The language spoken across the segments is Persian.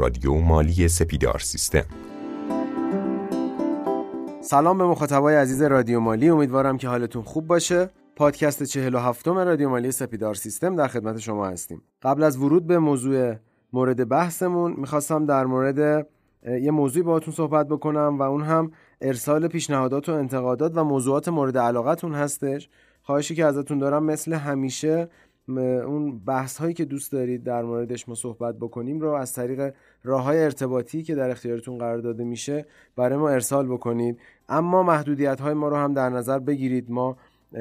رادیو مالی سپیدار سیستم. سلام به مخاطبای عزیز رادیو مالی. امیدوارم که حالتون خوب باشه. پادکست 47 م رادیو مالی سپیدار سیستم در خدمت شما هستیم. قبل از ورود به موضوع مورد بحثمون می‌خواستم در مورد یه موضوعی باهاتون صحبت بکنم و اون هم ارسال پیشنهادات و انتقادات و موضوعات مورد علاقتون هستش. خواهشی که ازتون دارم مثل همیشه اون بحث هایی که دوست دارید در موردش ما صحبت بکنیم رو از طریق راه های ارتباطی که در اختیارتون قرار داده میشه برای ما ارسال بکنید. اما محدودیت های ما رو هم در نظر بگیرید. ما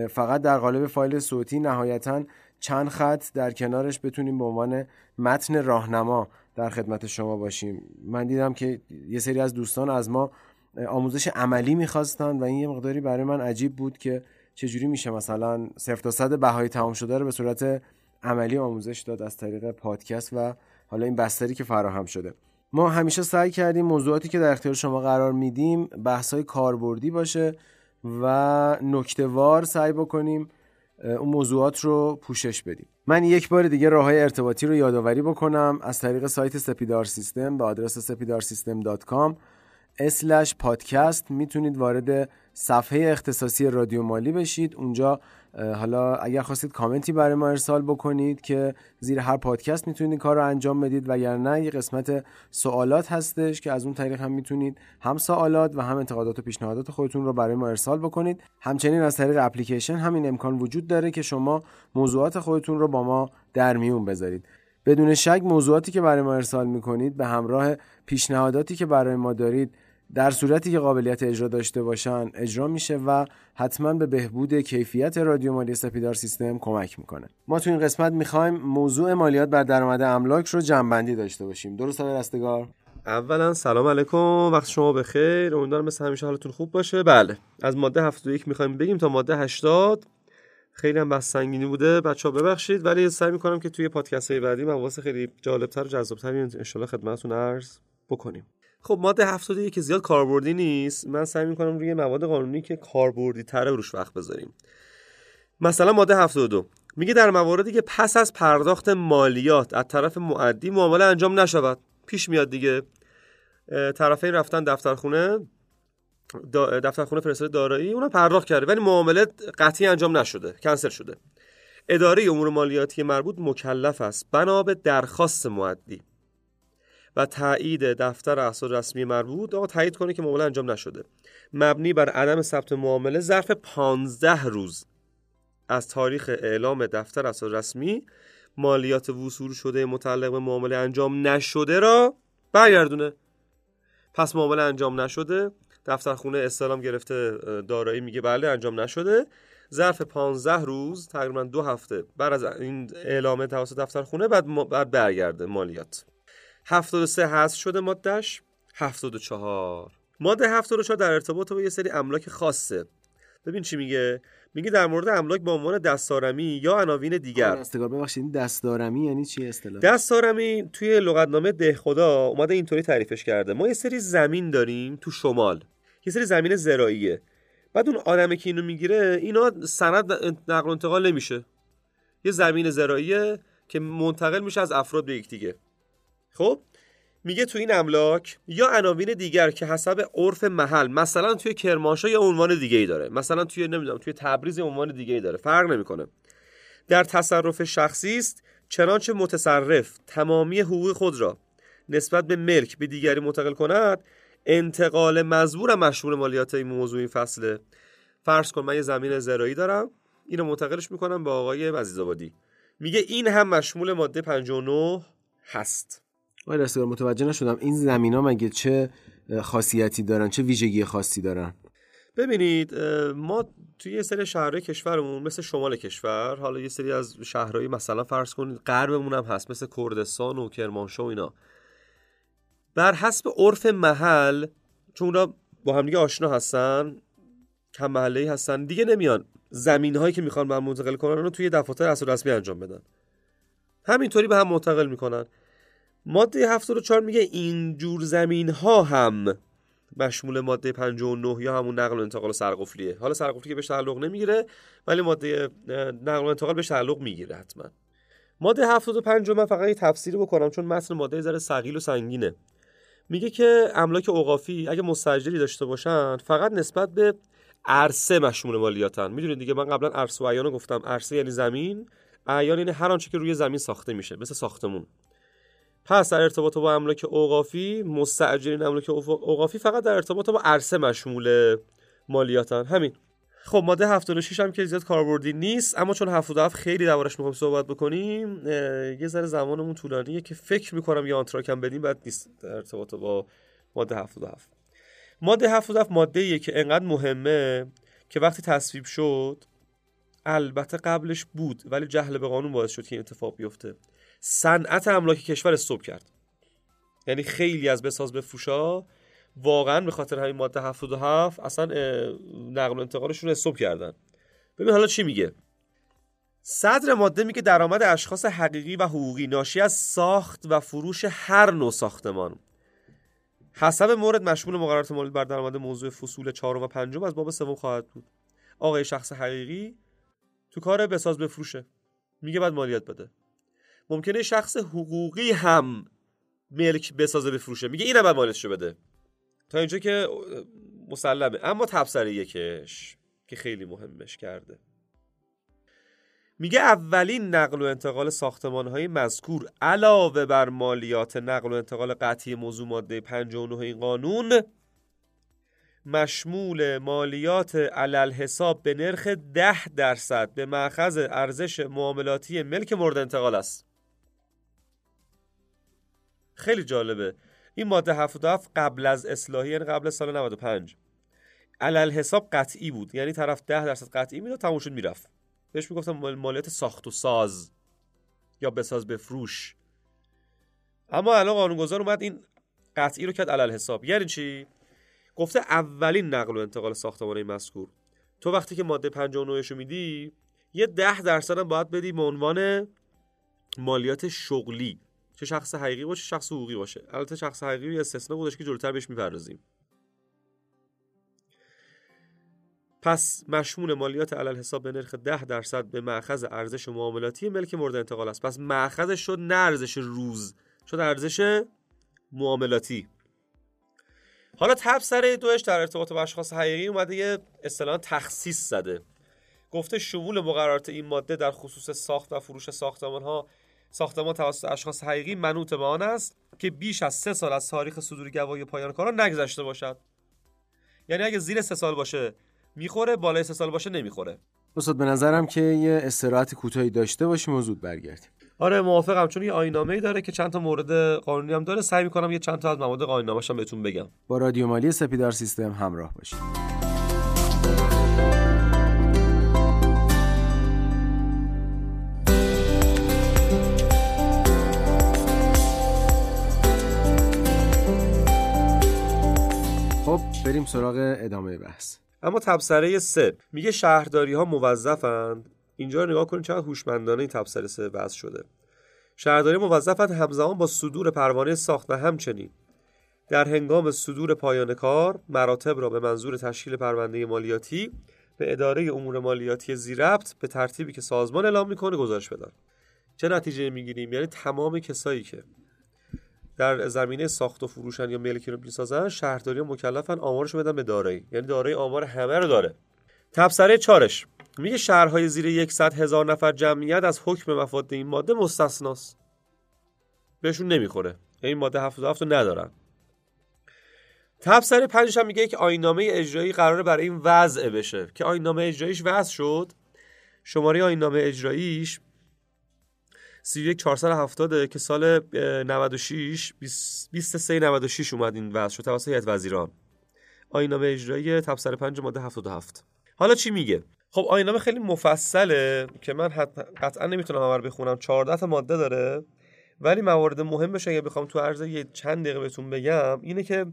فقط در قالب فایل صوتی نهایتا چند خط در کنارش بتونیم به عنوان متن راهنما در خدمت شما باشیم. من دیدم که یه سری از دوستان از ما آموزش عملی می‌خواستن و این یه مقداری برای من عجیب بود که چجوری میشه مثلا صفر تا صد بهای تمام شده رو به صورت عملی آموزش داد از طریق پادکست و حالا این بستری که فراهم شده. ما همیشه سعی کردیم موضوعاتی که در اختیار شما قرار میدیم بحث های کاربردی باشه و نکتهوار سعی بکنیم اون موضوعات رو پوشش بدیم. من یک بار دیگه راه های ارتباطی رو یادآوری بکنم. از طریق سایت سپیدار سیستم به آدرس سپیدارسیستم.com اسلش پادکست می‌تونید وارد صفحه اختصاصی رادیو مالی بشید. اونجا حالا اگر خواستید کامنتی برای ما ارسال بکنید که زیر هر پادکست می‌تونید این کار رو انجام بدید. و نه یه قسمت سوالات هستش که از اون طریق هم می‌تونید هم سوالات و هم انتقادات و پیشنهادات خودتون رو برای ما ارسال بکنید. همچنین از طریق اپلیکیشن همین امکان وجود داره که شما موضوعات خودتون رو با ما در میون بذارید. بدون شک موضوعاتی که برای ما ارسال می‌کنید به همراه پیشنهاداتی که برای ما دارید در صورتی که قابلیت اجرا داشته باشن اجرا میشه و حتما به بهبود کیفیت رادیو مالی سپیدار سیستم کمک می‌کنه. ما تو این قسمت می‌خوایم موضوع مالیات بر درآمد املاک رو جنبندی داشته باشیم. درست آقای رستگار؟ اولا سلام علیکم. وقت شما بخیر. امیدوارم مثل همیشه حالتون خوب باشه. بله. از ماده 71 می‌خوایم بگیم تا ماده 80 خیلی هم بس سنگینی بوده. بچه ها ببخشید. ولی سعی می‌کنم که توی پادکست های بعدی مواضع خیلی جالبتر و جذابتر ان خدمتتون عرض بکنیم. خب ماده 71 که زیاد کاربردی نیست من سعی می‌کنم روی مواد قانونی که کاربردی تره روش وقت بذاریم. مثلا ماده 72 میگه در مواردی که پس از پرداخت مالیات از طرف معدی معامله انجام نشود. پیش میاد دیگه. طرفین رفتن دفترخونه دفترخونه فرستاده دارایی اونم پرداخت کرده ولی معامله قطعی انجام نشده کنسل شده. اداره امور مالیاتی مربوط مکلف است. بنا به درخواست معدی. و تایید دفتر احصال رسمی مربوط آقا تایید کنه که معامله انجام نشده. مبنی بر عدم ثبت معامله ظرف 15 روز. از تاریخ اعلام دفتر احصال رسمی مالیات وصول شده متعلق به معامله انجام نشده را برگردونه. پس معامله انجام نشده. دفتر خونه استلام گرفته دارایی میگه بله انجام نشده. ظرف 15 روز تقریبا دو هفته بعد از این اعلام توسط دفتر خونه بعد برگرده مالیات. 73 حذف شده مادهش 74 ماده 74 در ارتباط با یه سری املاک خاصه. ببین چی میگه؟ میگه در مورد املاک به عنوان دستارمی یا عناوین دیگر. استقار ببخشید دستارمی یعنی چی اصطلاح؟ دستارمی توی لغتنامه ده خدا اومده اینطوری تعریفش کرده. ما یه سری زمین داریم تو شمال. یه سری زمین زراعیه. بعد اون آدمی که اینو می‌گیره اینا سند نقل و انتقال نمیشه. یه زمین زراعیه که منتقل میشه از افراد به یکدیگه. خب میگه تو این املاک یا عناوین دیگر که حسب عرف محل مثلا توی کرمانشاه یا عنوان دیگه ای داره مثلا توی نمی‌دونم توی تبریز عنوان دیگه ای داره فرق نمی‌کنه. در تصرف شخصی است چنانچه متصرف تمامی حقوق خود را نسبت به ملک به دیگری منتقل کند انتقال مزبور مشمول مالیات این موضوع این فصله فرض کن من یه زمین زراعی دارم اینو منتقلش می‌کنم به آقای عزیزآبادی. میگه این هم مشمول ماده 59 هست. آقای رستگار متوجه نشدم. این زمین ها مگه چه خاصیتی دارن چه ویژگی خاصی دارن؟ ببینید ما توی یه سری شهرهای کشورمون مثل شمال کشور حالا یه سری از شهرهای مثلا فرض کنید غربمون هم هست مثل کردستان و کرمانشاه و اینا. بر حسب عرف محل چون اونا با هم دیگه آشنا هستن هم محله هستن دیگه نمیان. زمین هایی که می‌خوان به منتقل کنن رو توی دفاتر اصل رسمی انجام بدن. همینطوری به هم منتقل می‌کنن. ماده 74 میگه این جور زمین ها هم مشمول ماده 59 یا همون نقل و انتقال سرقفلیه. حالا سرقفلی که بهش تعلق نمی‌گیره ولی ماده نقل و انتقال بهش تعلق می‌گیره حتما. ماده 75 من فقط یه تفسیری بکنم چون متن ماده ذره ثقیل و سنگینه. میگه که املاک اوقافی اگه مستاجری داشته باشن فقط نسبت به عرصه مشمول مالیاتن. می‌دونید دیگه من قبلا عرصه و عیان گفتم. عرصه یعنی زمین عیان یعنی هر آنچه که روی زمین ساخته میشه مثل ساختمون. پس در ارتباط با املاک اوقافی مستاجرین املاک اوقافی فقط در ارتباط با عرصه مشمول مالیاتن. همین. خب ماده 76 هم که زیاد کاربردی نیست اما چون 77 خیلی دربارش می‌خوام صحبت بکنیم یه ذره زمانمون طولانیه که فکر می‌کنم یه آنتراکم بدیم بعد نیست در ارتباط با ماده 77 ماده 77 ماده ایه که انقدر مهمه که وقتی تصویب شد البته قبلش بود ولی جهل به قانون باعث شد که این اتفاق بیفته. صنعت املاک کشور استوب کرد. یعنی خیلی از بساز بفروشا واقعا به خاطر همین ماده 77 اصلا نقل و انتقالشون استوب کردن. ببین حالا چی میگه؟ صدر ماده میگه درآمد اشخاص حقیقی و حقوقی ناشی از ساخت و فروش هر نوع ساختمان. حسب مورد مشمول مقررات مالی بر درآمد موضوع فصول چهارم و پنجم از باب سوم خواهد بود. آقای شخص حقیقی تو کار بساز بفروشه میگه بعد مالیات بده. ممکنه شخص حقوقی هم ملک بسازه بفروشه. میگه اینم مالیاتشو بده. تا اینجا که مسلمه. اما تبصر یکش که خیلی مهمش کرده. میگه اولین نقل و انتقال ساختمان های مذکور علاوه بر مالیات نقل و انتقال قطعی موضوع ماده 59 این قانون مشمول مالیات علل حساب به نرخ 10 درصد به مأخذ ارزش معاملاتی ملک مورد انتقال است. خیلی جالبه. این ماده 77 قبل از اصلاحی یعنی قبل سال 95 علل حساب قطعی بود. یعنی طرف 10 درصد قطعی می‌داد تموم شد می‌رفت. بهش می‌گفتم مالیات ساخت و ساز. یا بساز بفروش. اما الان قانونگذار اومد این قطعی رو کرد علل حساب یعنی چی؟ گفته اولین نقل و انتقال ساختمان مذکور. تو وقتی که ماده 59 رو میدی یه ده درصد هم باید بدی به عنوان مالیات شغلی. چه شخص حقیقی باشه شخص حقوقی باشه. البته شخص حقیقی استثنا بودش که جلوتر بهش می‌پردازیم. پس مشمول مالیات علل حساب به نرخ 10 درصد به مأخذ ارزش معاملاتی ملک مورد انتقال است. پس مأخذش شد نه ارزش روز شد ارزش معاملاتی. حالا تبصره دوش در ارتباط با اشخاص حقیقی اومده یه اصطلاح تخصیص زده. گفته شمول مقررات این ماده در خصوص ساخت و فروش ساختمان ها ساختمان توسط اشخاص حقیقی منوط به آن است که بیش از سه سال از تاریخ صدور گواهی پایان کارا نگذشته باشد. یعنی اگه زیر سه سال باشه می‌خوره بالای سه سال باشه نمی‌خوره. استاد به نظرم که یه استراحت کوتاهی داشته باشیم و زود برگردیم. آره موافقم. چون یه آینامه ای داره که چند تا مورد قانونی هم داره. سعی می‌کنم یه چند تا از مواد قانونامش هم بهتون بگم. با رادیو مالی سپیدار سیستم همراه باشید. بریم سراغ ادامه بحث. اما تبصره سه. میگه شهرداری ها موظفند. اینجا رو نگاه کنید چقدر هوشمندانه این تبصره سه بحث شده. شهرداری موظفند همزمان با صدور پروانه ساخت و همچنین. در هنگام صدور پایان کار مراتب را به منظور تشکیل پرونده مالیاتی به اداره امور مالیاتی زیربط به ترتیبی که سازمان اعلام می‌کنه گزارش بدن. چه نتیجه می‌گیریم؟ یعنی تمام کسایی که در زمینه ساخت و فروشن یا ملکی رو می‌سازن شهرداری مکلفن آمارش بدن به دارایی. یعنی دارایی آمار همه رو داره. تبصره چارش. میگه شهرهای زیر 100 هزار نفر جمعیت از حکم مفاد این ماده مستثناست. بهشون نمی‌خوره. این ماده 77 رو ندارن. تبصره پنجش هم میگه که آینامه اجرایی قراره برای این وضع بشه. که آینامه اجراییش وضع شد. شماره آینامه اجراییش 31470 که سال 96 23 96 اومد این وضع شد توسط هیئت وزیران. آینامه اجرایی تبصره 5 ماده 77 حالا چی میگه؟ خب آینامه خیلی مفصله که من قطعا نمی‌تونم همه بخونم. 14 تا ماده داره ولی موارد مهمش اگه بخوام تو عرض چند دقیقه بهتون بگم اینه که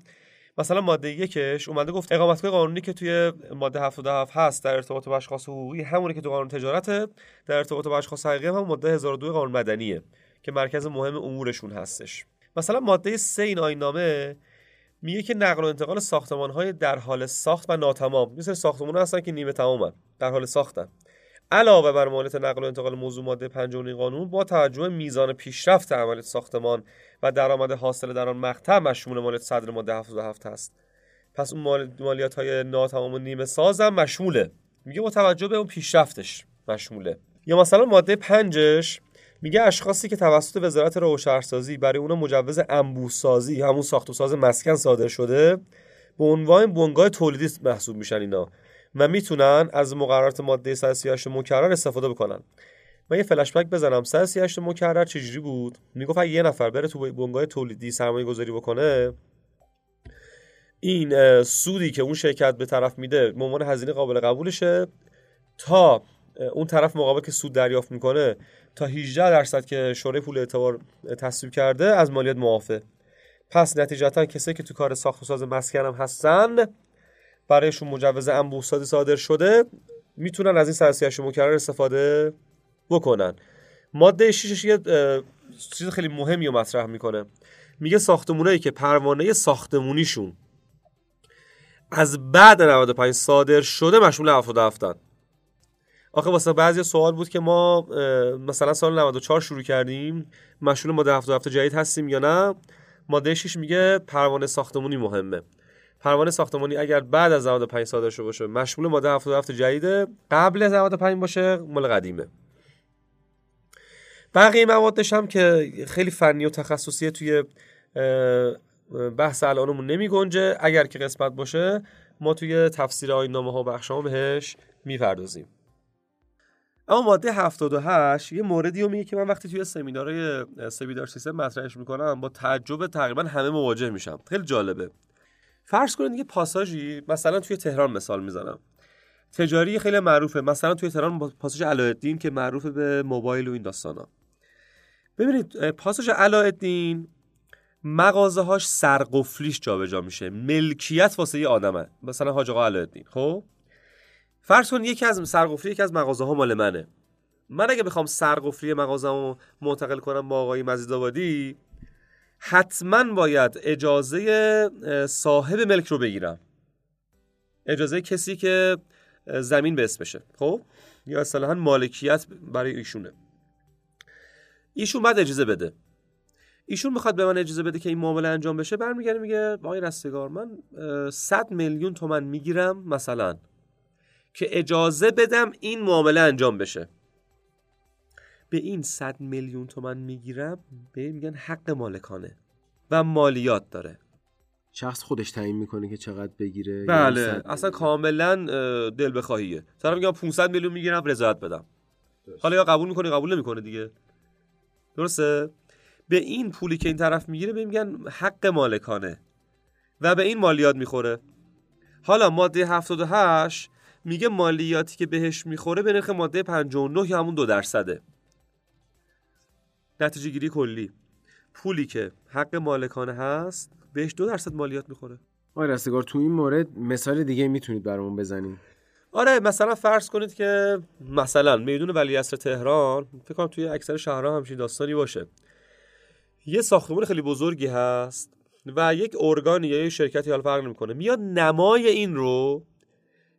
مثلا ماده یکش اومده گفت اقامتگاه قانونی که توی ماده 77 هست در ارتباط با اشخاص حقوقی همونی که تو قانون تجارته در ارتباط با اشخاص حقیقی هم ماده 1002 قانون مدنیه که مرکز مهم امورشون هستش. مثلا ماده 3 این آیین‌نامه میگه که نقل و انتقال ساختمان های در حال ساخت و ناتمام. مثل ساختمان هستن که نیمه تمامن در حال ساختن. علاوه بر مالیات نقل و انتقال موضوع ماده 50 این قانون با توجه میزان پیشرفت عملیات ساختمان و درآمد حاصل در آن مقطع مشمول مالیات صدر ماده 77 است. پس اون مالیات های ناتمام و نیمه ساز هم مشموله. میگه با توجه به اون پیشرفتش مشموله. یا مثلا ماده پنجش میگه اشخاصی که توسط وزارت راه و شهرسازی برای اونا مجوز انبوه سازی همون ساخت و ساز مسکن صادر شده به عنوان بنگاه تولیدی محسوب میشن اینا. و می‌تونن از مقررات ماده 138 مکرر استفاده بکنن. من یه فلش بک بزنم. 138 مکرر چجوری بود؟ می‌گفت اگه یه نفر بره تو بنگاه تولیدی سرمایه گذاری بکنه این سودی که اون شرکت به طرف میده به عنوان هزینه قابل قبولشه تا اون طرف مقابل که سود دریافت می‌کنه تا 18 درصد که شورای پول اعتبار تصویب کرده از مالیات معافه. پس نتیجتا کسی که تو کار ساخت و ساز مسکن هم هستن برایشون مجوز انبوه صادر شده می‌تونن از این سرسیهش مکرر استفاده بکنن. ماده 6 یه چیز خیلی مهمی رو مطرح می‌کنه. میگه ساختمونایی که پروانه ساختمونیشون از بعد 95 صادر شده مشمول 77 هستن آخه واسه بعضی سوال بود که ما مثلا سال 94 شروع کردیم مشمول ماده 77 جدید هستیم یا نه؟ ماده 6 میگه پروانه ساختمونی مهمه. پروانه ساختمانی اگر بعد از 95 صادر شده باشه مشمول ماده 77 جدیده قبل از 95 باشه مال قدیمه. بقیه موادش هم که خیلی فنی و تخصصیه توی بحث الانمون نمی گنجه. اگر که قسمت باشه ما توی تفسیر آین نامه ها بخشامو بهش می‌پردازیم. اما ماده 78 یه موردی رو میگه که من وقتی توی سمینارهای سپیدار سیستم مطرحش می‌کنم با تعجب تقریبا همه مواجه میشم. خیلی جالبه. فرض کنید یه پاساژی مثلا توی تهران مثال می‌زنم. تجاری خیلی معروفه مثلا توی تهران پاساژ علایالدین که معروفه به موبایل و این داستانا. ببینید پاساژ علایالدین مغازه هاش سرقفلیش جابجا میشه. ملکیت واسه یه آدمه. مثلا حاج آقا علایالدین خب؟ فرض کن یکی از سرقفلی یکی از مغازه ها مال منه. من اگه بخوام سرقفلی مغازه رو منتقل کنم با آقای مزیدآبادی حتما باید اجازه صاحب ملک رو بگیرم. اجازه کسی که زمین به اسمشه خب؟ یا اصطلاحا مالکیت برای ایشونه. ایشون بعد اجازه بده. ایشون می‌خواد به من اجازه بده که این معامله انجام بشه. برمیگرده میگه آقای رستگار من 100 میلیون تومن می‌گیرم مثلا که اجازه بدم این معامله انجام بشه. به این 100 میلیون تومن می‌گیرم به میگن حق مالکانه و مالیات داره. شخص خودش تعیین می‌کنه که چقدر بگیره بله اصلا کاملا دل بخواهیه طرف میگم 500 میلیون می‌گیرم رضایت بدم. حالا یا قبول می‌کنه قبول نمی‌کنه دیگه؟ درسته؟ به این پولی که این طرف می‌گیره به میگن حق مالکانه و به این مالیات می‌خوره. حالا ماده 78 میگه مالیاتی که بهش می‌خوره به نرخ ماده 59 یا همون دو درصده. نتیجه گیری کلی. پولی که حق مالکانه هست بهش دو درصد مالیات می‌خوره. آره رستگار تو این مورد مثال دیگه می‌تونید برامون بزنید. آره مثلا فرض کنید که مثلا میدون ولیعصر تهران فکر کنم توی اکثر شهرها همچین داستانی باشه. یه ساختمان خیلی بزرگی هست و یک ارگانی یا یه شرکتی حال فرق نمی‌کنه. میاد نمای این رو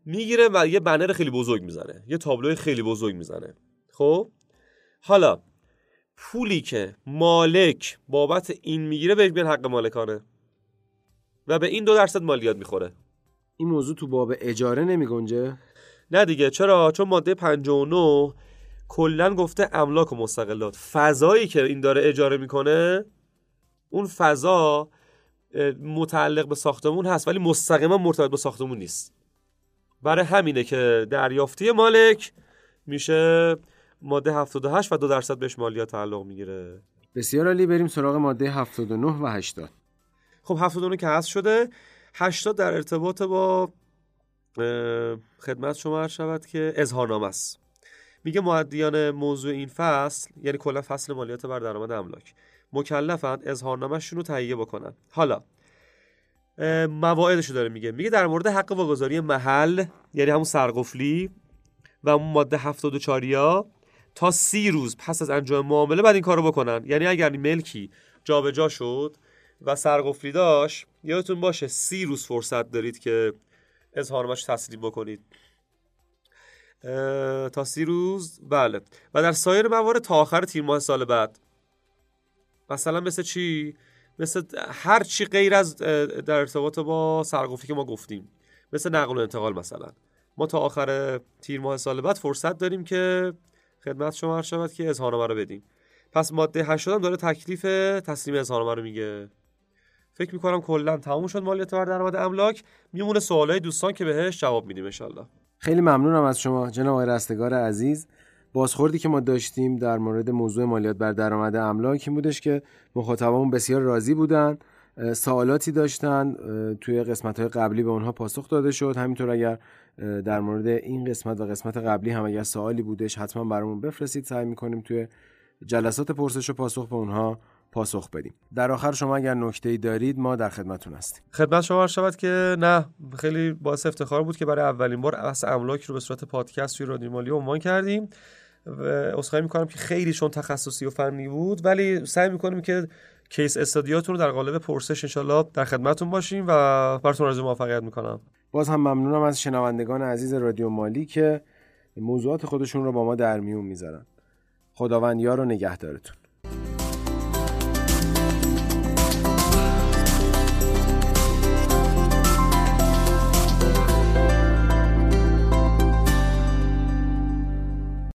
می‌گیره و یه بنر خیلی بزرگ می‌زنه. یه تابلوی خیلی بزرگ می‌زنه. خب؟ حالا پولی که مالک بابت این می‌گیره بهش میگن حق مالکانه. و به این دو درصد مالیات می‌خوره. این موضوع تو باب اجاره نمیگنجه؟ نه دیگه چرا؟ چون ماده 59 کلا گفته املاک و مستقلات. فضایی که این داره اجاره می‌کنه اون فضا متعلق به ساختمون هست ولی مستقیما مرتبط به ساختمون نیست. برای همینه که دریافتی مالک میشه ماده 78 و دو درصد بهش مالیات تعلق می‌گیره. بسیار عالی بریم سراغ ماده 79 و 80 خب 79 که هست شده. 80 در ارتباط با خدمت شما عرض شود که اظهارنامه است. میگه معدیان موضوع این فصل یعنی کلا فصل مالیات بر درآمد املاک مکلفن اظهارنامه‌شون رو تهیه بکنن. حالا مواعیدش داره میگه. میگه در مورد حق واگذاری محل یعنی همون سرقفلی و اون ماده 74 یا تا سی روز پس از انجام معامله بعد این کارو بکنن. یعنی اگر ملکی جابجا جا شد و سرقفلی داشت یادتون باشه سی روز فرصت دارید که اظهارنامه‌اش تسلیم بکنید. تا سی روز بله. و در سایر موارد تا آخر تیر ماه سال بعد. مثلا مثل چی؟ مثل هر چی غیر از در ارتباط با سرگفتی که ما گفتیم. مثل نقل و انتقال مثلا. ما تا آخر تیر ماه سال بعد فرصت داریم که خدمت شما هر شود که اظهارنامه رو بدیم پس ماده 80 هم داره تکلیف تسلیم اظهارنامه رو میگه. فکر می‌کنم کلا تموم شد مالیات بر درآمد املاک. میمونه سوالای دوستان که بهش جواب میدیم ان خیلی ممنونم از شما جناب آقای رستگار عزیز. بازخوردی که ما داشتیم در مورد موضوع مالیات بر درآمد املاک این بودش که مخاطبمون بسیار راضی بودن سوالاتی داشتن توی قسمت های قبلی به اونها پاسخ داده شد. همینطور اگر در مورد این قسمت و قسمت قبلی هم اگر سوالی بودش حتما برامون بفرستید. سعی می‌کنیم توی جلسات پرسش و پاسخ به اونها پاسخ بدیم. در آخر شما اگر نکته دارید ما در خدمتتون هستیم. خدمت شما شود که نه خیلی باعث افتخار بود که برای اولین بار از املاک رو به صورت پادکست توی رادیو مالی عنوان کردیم و اسخای می‌کنم که خیلی چون تخصصی و فنی بود ولی سعی می‌کنیم که کیس استادیاتون رو در قالب پرسش انشالله در خدمتتون باشیم و براتون آرزو موفقیت می‌کنم. باز هم ممنونم از شنوندگان عزیز رادیو مالی که موضوعات خودشون رو با ما در میون می‌ذارن. خداوند یار و نگهدارتون.